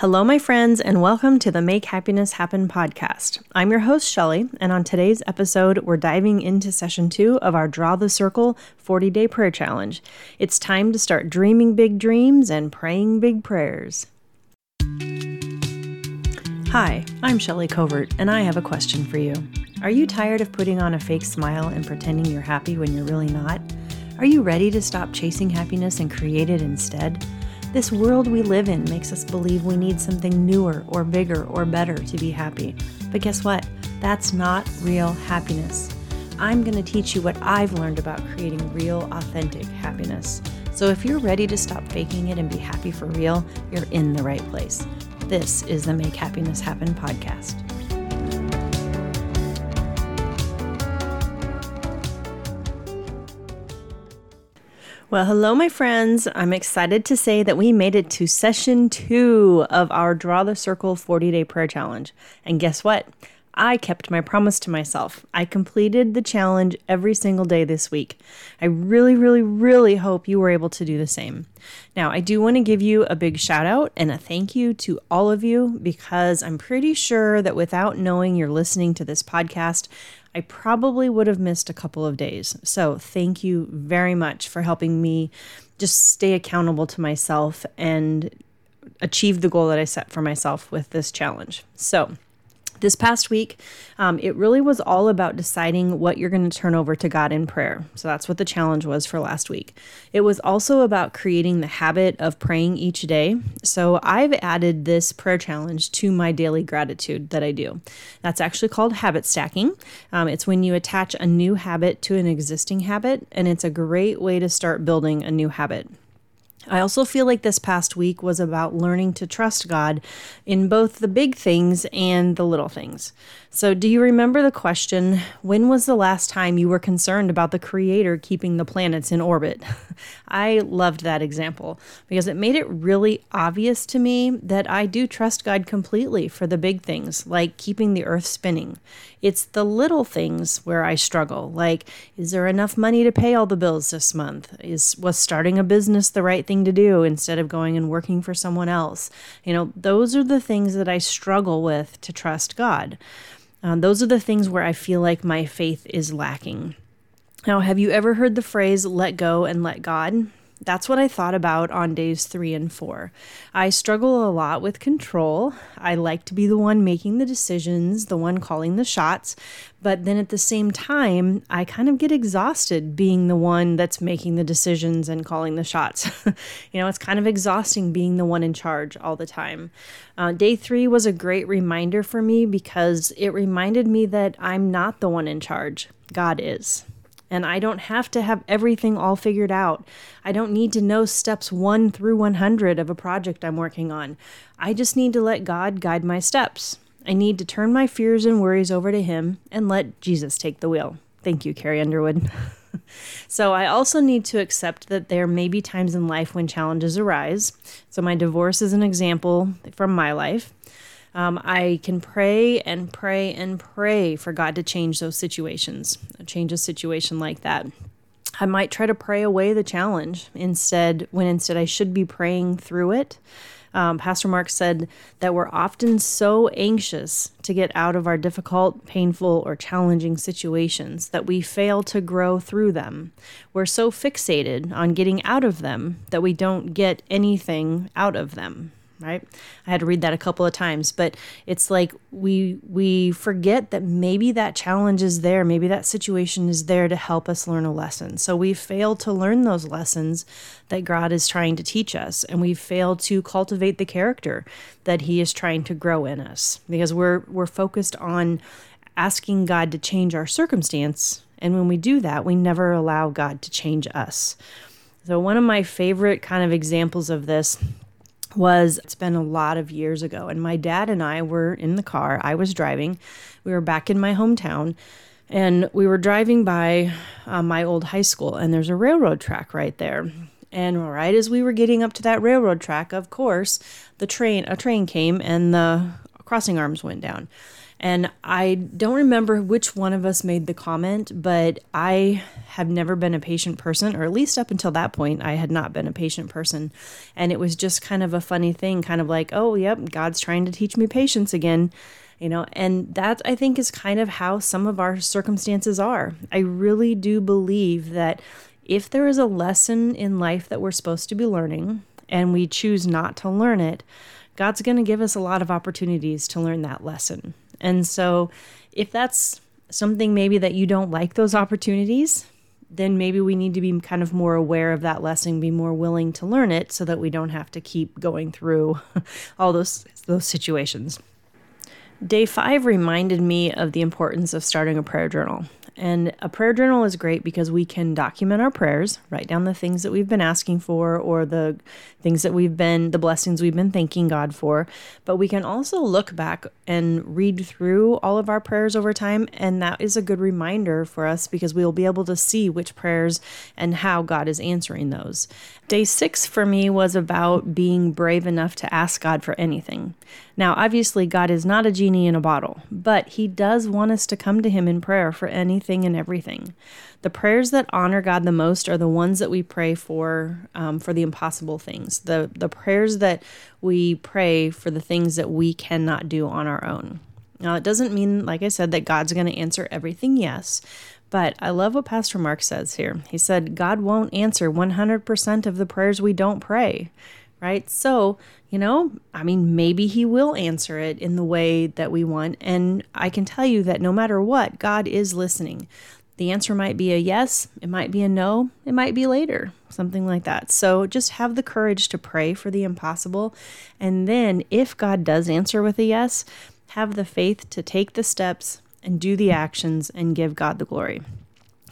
Hello, my friends, and welcome to the Make Happiness Happen podcast. I'm your host, Shelly, and on today's episode, we're diving into session two of our Draw the Circle 40 day prayer challenge. It's time to start dreaming big dreams and praying big prayers. Hi, I'm Shelly Covert, and I have a question for you. Are you tired of putting on a fake smile and pretending you're happy when you're really not? Are you ready to stop chasing happiness and create it instead? This world we live in makes us believe we need something newer or bigger or better to be happy. But guess what? That's not real happiness. I'm going to teach you what I've learned about creating real, authentic happiness. So if you're ready to stop faking it and be happy for real, you're in the right place. This is the Make Happiness Happen podcast. Well, hello, my friends. I'm excited to say that we made it to session two of our Draw the Circle 40 day prayer challenge. And guess what? I kept my promise to myself. I completed the challenge every single day this week. I really, really, really hope you were able to do the same. Now, I do want to give you a big shout out and a thank you to all of you because I'm pretty sure that without knowing you're listening to this podcast, I probably would have missed a couple of days. So, thank you very much for helping me just stay accountable to myself and achieve the goal that I set for myself with this challenge. So, this past week, um, it really was all about deciding what you're going to turn over to God in prayer. So that's what the challenge was for last week. It was also about creating the habit of praying each day. So I've added this prayer challenge to my daily gratitude that I do. That's actually called habit stacking. Um, it's when you attach a new habit to an existing habit, and it's a great way to start building a new habit. I also feel like this past week was about learning to trust God in both the big things and the little things. So, do you remember the question when was the last time you were concerned about the Creator keeping the planets in orbit? I loved that example because it made it really obvious to me that I do trust God completely for the big things, like keeping the earth spinning. It's the little things where I struggle, like is there enough money to pay all the bills this month? Is was starting a business the right thing to do instead of going and working for someone else? You know, those are the things that I struggle with to trust God. Um, those are the things where I feel like my faith is lacking. Now, have you ever heard the phrase let go and let God? That's what I thought about on days three and four. I struggle a lot with control. I like to be the one making the decisions, the one calling the shots. But then at the same time, I kind of get exhausted being the one that's making the decisions and calling the shots. you know, it's kind of exhausting being the one in charge all the time. Uh, day three was a great reminder for me because it reminded me that I'm not the one in charge, God is and I don't have to have everything all figured out. I don't need to know steps 1 through 100 of a project I'm working on. I just need to let God guide my steps. I need to turn my fears and worries over to Him and let Jesus take the wheel. Thank you, Carrie Underwood. so, I also need to accept that there may be times in life when challenges arise. So, my divorce is an example from my life. Um, I can pray and pray and pray for God to change those situations, change a situation like that. I might try to pray away the challenge instead, when instead I should be praying through it. Um, Pastor Mark said that we're often so anxious to get out of our difficult, painful, or challenging situations that we fail to grow through them. We're so fixated on getting out of them that we don't get anything out of them right? I had to read that a couple of times but it's like we we forget that maybe that challenge is there maybe that situation is there to help us learn a lesson. So we fail to learn those lessons that god is trying to teach us and we fail to cultivate the character that he is trying to grow in us because we're we're focused on asking god to change our circumstance and when we do that we never allow god to change us. So one of my favorite kind of examples of this was it's been a lot of years ago and my dad and I were in the car. I was driving. We were back in my hometown and we were driving by uh, my old high school and there's a railroad track right there. And right as we were getting up to that railroad track of course the train a train came and the crossing arms went down. And I don't remember which one of us made the comment, but I have never been a patient person, or at least up until that point, I had not been a patient person. And it was just kind of a funny thing, kind of like, oh, yep, God's trying to teach me patience again. You know, and that I think is kind of how some of our circumstances are. I really do believe that if there is a lesson in life that we're supposed to be learning and we choose not to learn it, God's going to give us a lot of opportunities to learn that lesson. And so, if that's something maybe that you don't like those opportunities, then maybe we need to be kind of more aware of that lesson, be more willing to learn it so that we don't have to keep going through all those those situations. Day 5 reminded me of the importance of starting a prayer journal. And a prayer journal is great because we can document our prayers, write down the things that we've been asking for or the things that we've been, the blessings we've been thanking God for. But we can also look back and read through all of our prayers over time. And that is a good reminder for us because we will be able to see which prayers and how God is answering those. Day six for me was about being brave enough to ask God for anything. Now, obviously, God is not a genie in a bottle, but He does want us to come to Him in prayer for anything and everything. The prayers that honor God the most are the ones that we pray for um, for the impossible things. The the prayers that we pray for the things that we cannot do on our own. Now, it doesn't mean, like I said, that God's going to answer everything, yes, but I love what Pastor Mark says here. He said, God won't answer 100% of the prayers we don't pray, right? So, you know, I mean, maybe He will answer it in the way that we want. And I can tell you that no matter what, God is listening. The answer might be a yes, it might be a no, it might be later, something like that. So just have the courage to pray for the impossible. And then, if God does answer with a yes, have the faith to take the steps and do the actions and give God the glory.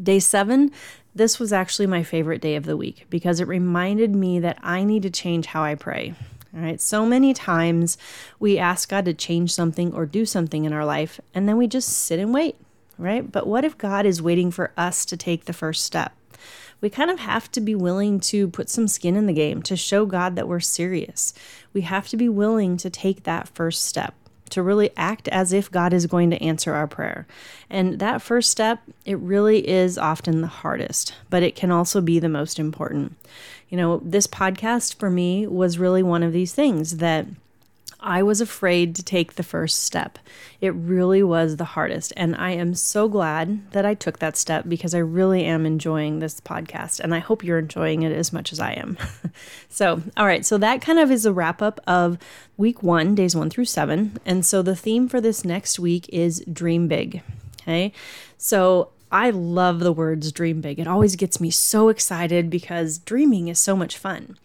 Day seven, this was actually my favorite day of the week because it reminded me that I need to change how I pray. All right, so many times we ask God to change something or do something in our life, and then we just sit and wait, right? But what if God is waiting for us to take the first step? We kind of have to be willing to put some skin in the game to show God that we're serious. We have to be willing to take that first step to really act as if God is going to answer our prayer. And that first step, it really is often the hardest, but it can also be the most important. You know, this podcast for me was really one of these things that I was afraid to take the first step. It really was the hardest. And I am so glad that I took that step because I really am enjoying this podcast. And I hope you're enjoying it as much as I am. so, all right. So, that kind of is a wrap up of week one, days one through seven. And so, the theme for this next week is dream big. Okay. So, I love the words dream big. It always gets me so excited because dreaming is so much fun.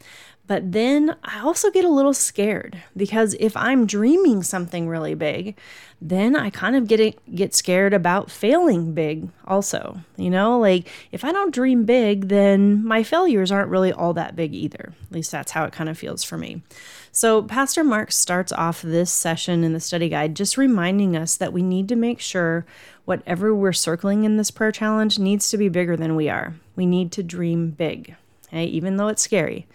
But then I also get a little scared because if I'm dreaming something really big, then I kind of get it, get scared about failing big also. You know, like if I don't dream big, then my failures aren't really all that big either. At least that's how it kind of feels for me. So Pastor Mark starts off this session in the study guide just reminding us that we need to make sure whatever we're circling in this prayer challenge needs to be bigger than we are. We need to dream big, okay? even though it's scary.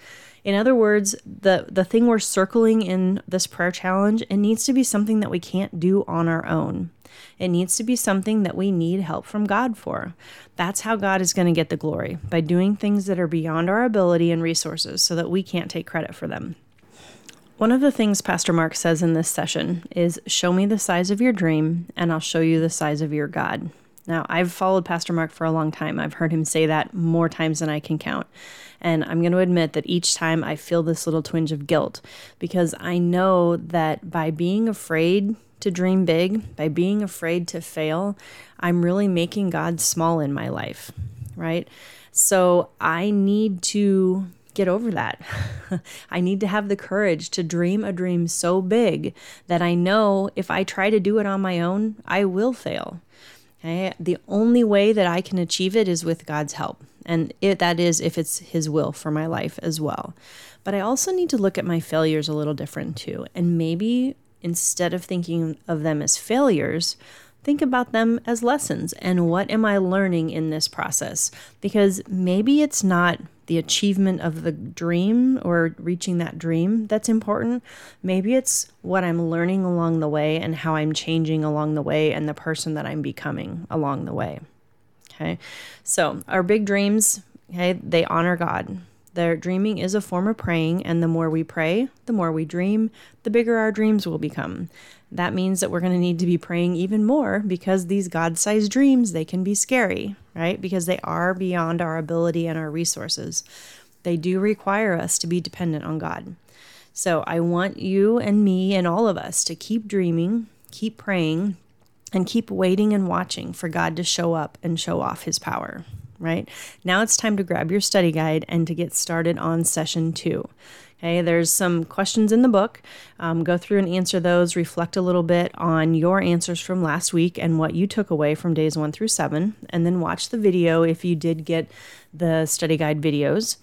In other words, the, the thing we're circling in this prayer challenge, it needs to be something that we can't do on our own. It needs to be something that we need help from God for. That's how God is going to get the glory, by doing things that are beyond our ability and resources so that we can't take credit for them. One of the things Pastor Mark says in this session is Show me the size of your dream, and I'll show you the size of your God. Now, I've followed Pastor Mark for a long time. I've heard him say that more times than I can count. And I'm going to admit that each time I feel this little twinge of guilt because I know that by being afraid to dream big, by being afraid to fail, I'm really making God small in my life, right? So I need to get over that. I need to have the courage to dream a dream so big that I know if I try to do it on my own, I will fail. Okay? The only way that I can achieve it is with God's help. And it, that is if it's His will for my life as well. But I also need to look at my failures a little different too. And maybe instead of thinking of them as failures, think about them as lessons and what am I learning in this process? Because maybe it's not the achievement of the dream or reaching that dream that's important. Maybe it's what I'm learning along the way and how I'm changing along the way and the person that I'm becoming along the way. Okay. So, our big dreams, okay, they honor God. Their dreaming is a form of praying, and the more we pray, the more we dream, the bigger our dreams will become. That means that we're going to need to be praying even more because these God-sized dreams, they can be scary, right? Because they are beyond our ability and our resources. They do require us to be dependent on God. So I want you and me and all of us to keep dreaming, keep praying, and keep waiting and watching for God to show up and show off his power right? Now it's time to grab your study guide and to get started on session two. Okay, there's some questions in the book. Um, go through and answer those, reflect a little bit on your answers from last week and what you took away from days one through seven, and then watch the video if you did get the study guide videos.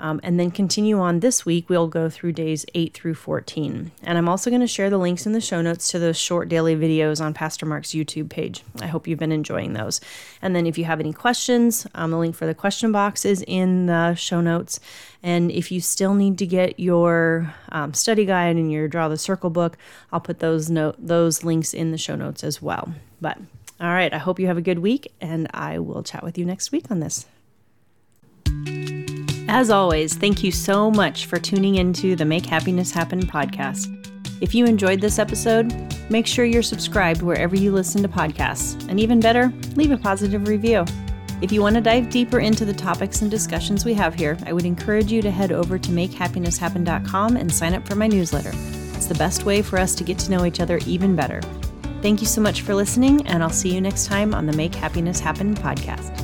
Um, and then continue on this week, we'll go through days 8 through 14. And I'm also going to share the links in the show notes to those short daily videos on Pastor Mark's YouTube page. I hope you've been enjoying those. And then if you have any questions, um, the link for the question box is in the show notes. And if you still need to get your um, study guide and your Draw the Circle book, I'll put those note those links in the show notes as well. But all right, I hope you have a good week, and I will chat with you next week on this. As always, thank you so much for tuning into the Make Happiness Happen podcast. If you enjoyed this episode, make sure you're subscribed wherever you listen to podcasts. And even better, leave a positive review. If you want to dive deeper into the topics and discussions we have here, I would encourage you to head over to makehappinesshappen.com and sign up for my newsletter. It's the best way for us to get to know each other even better. Thank you so much for listening, and I'll see you next time on the Make Happiness Happen podcast.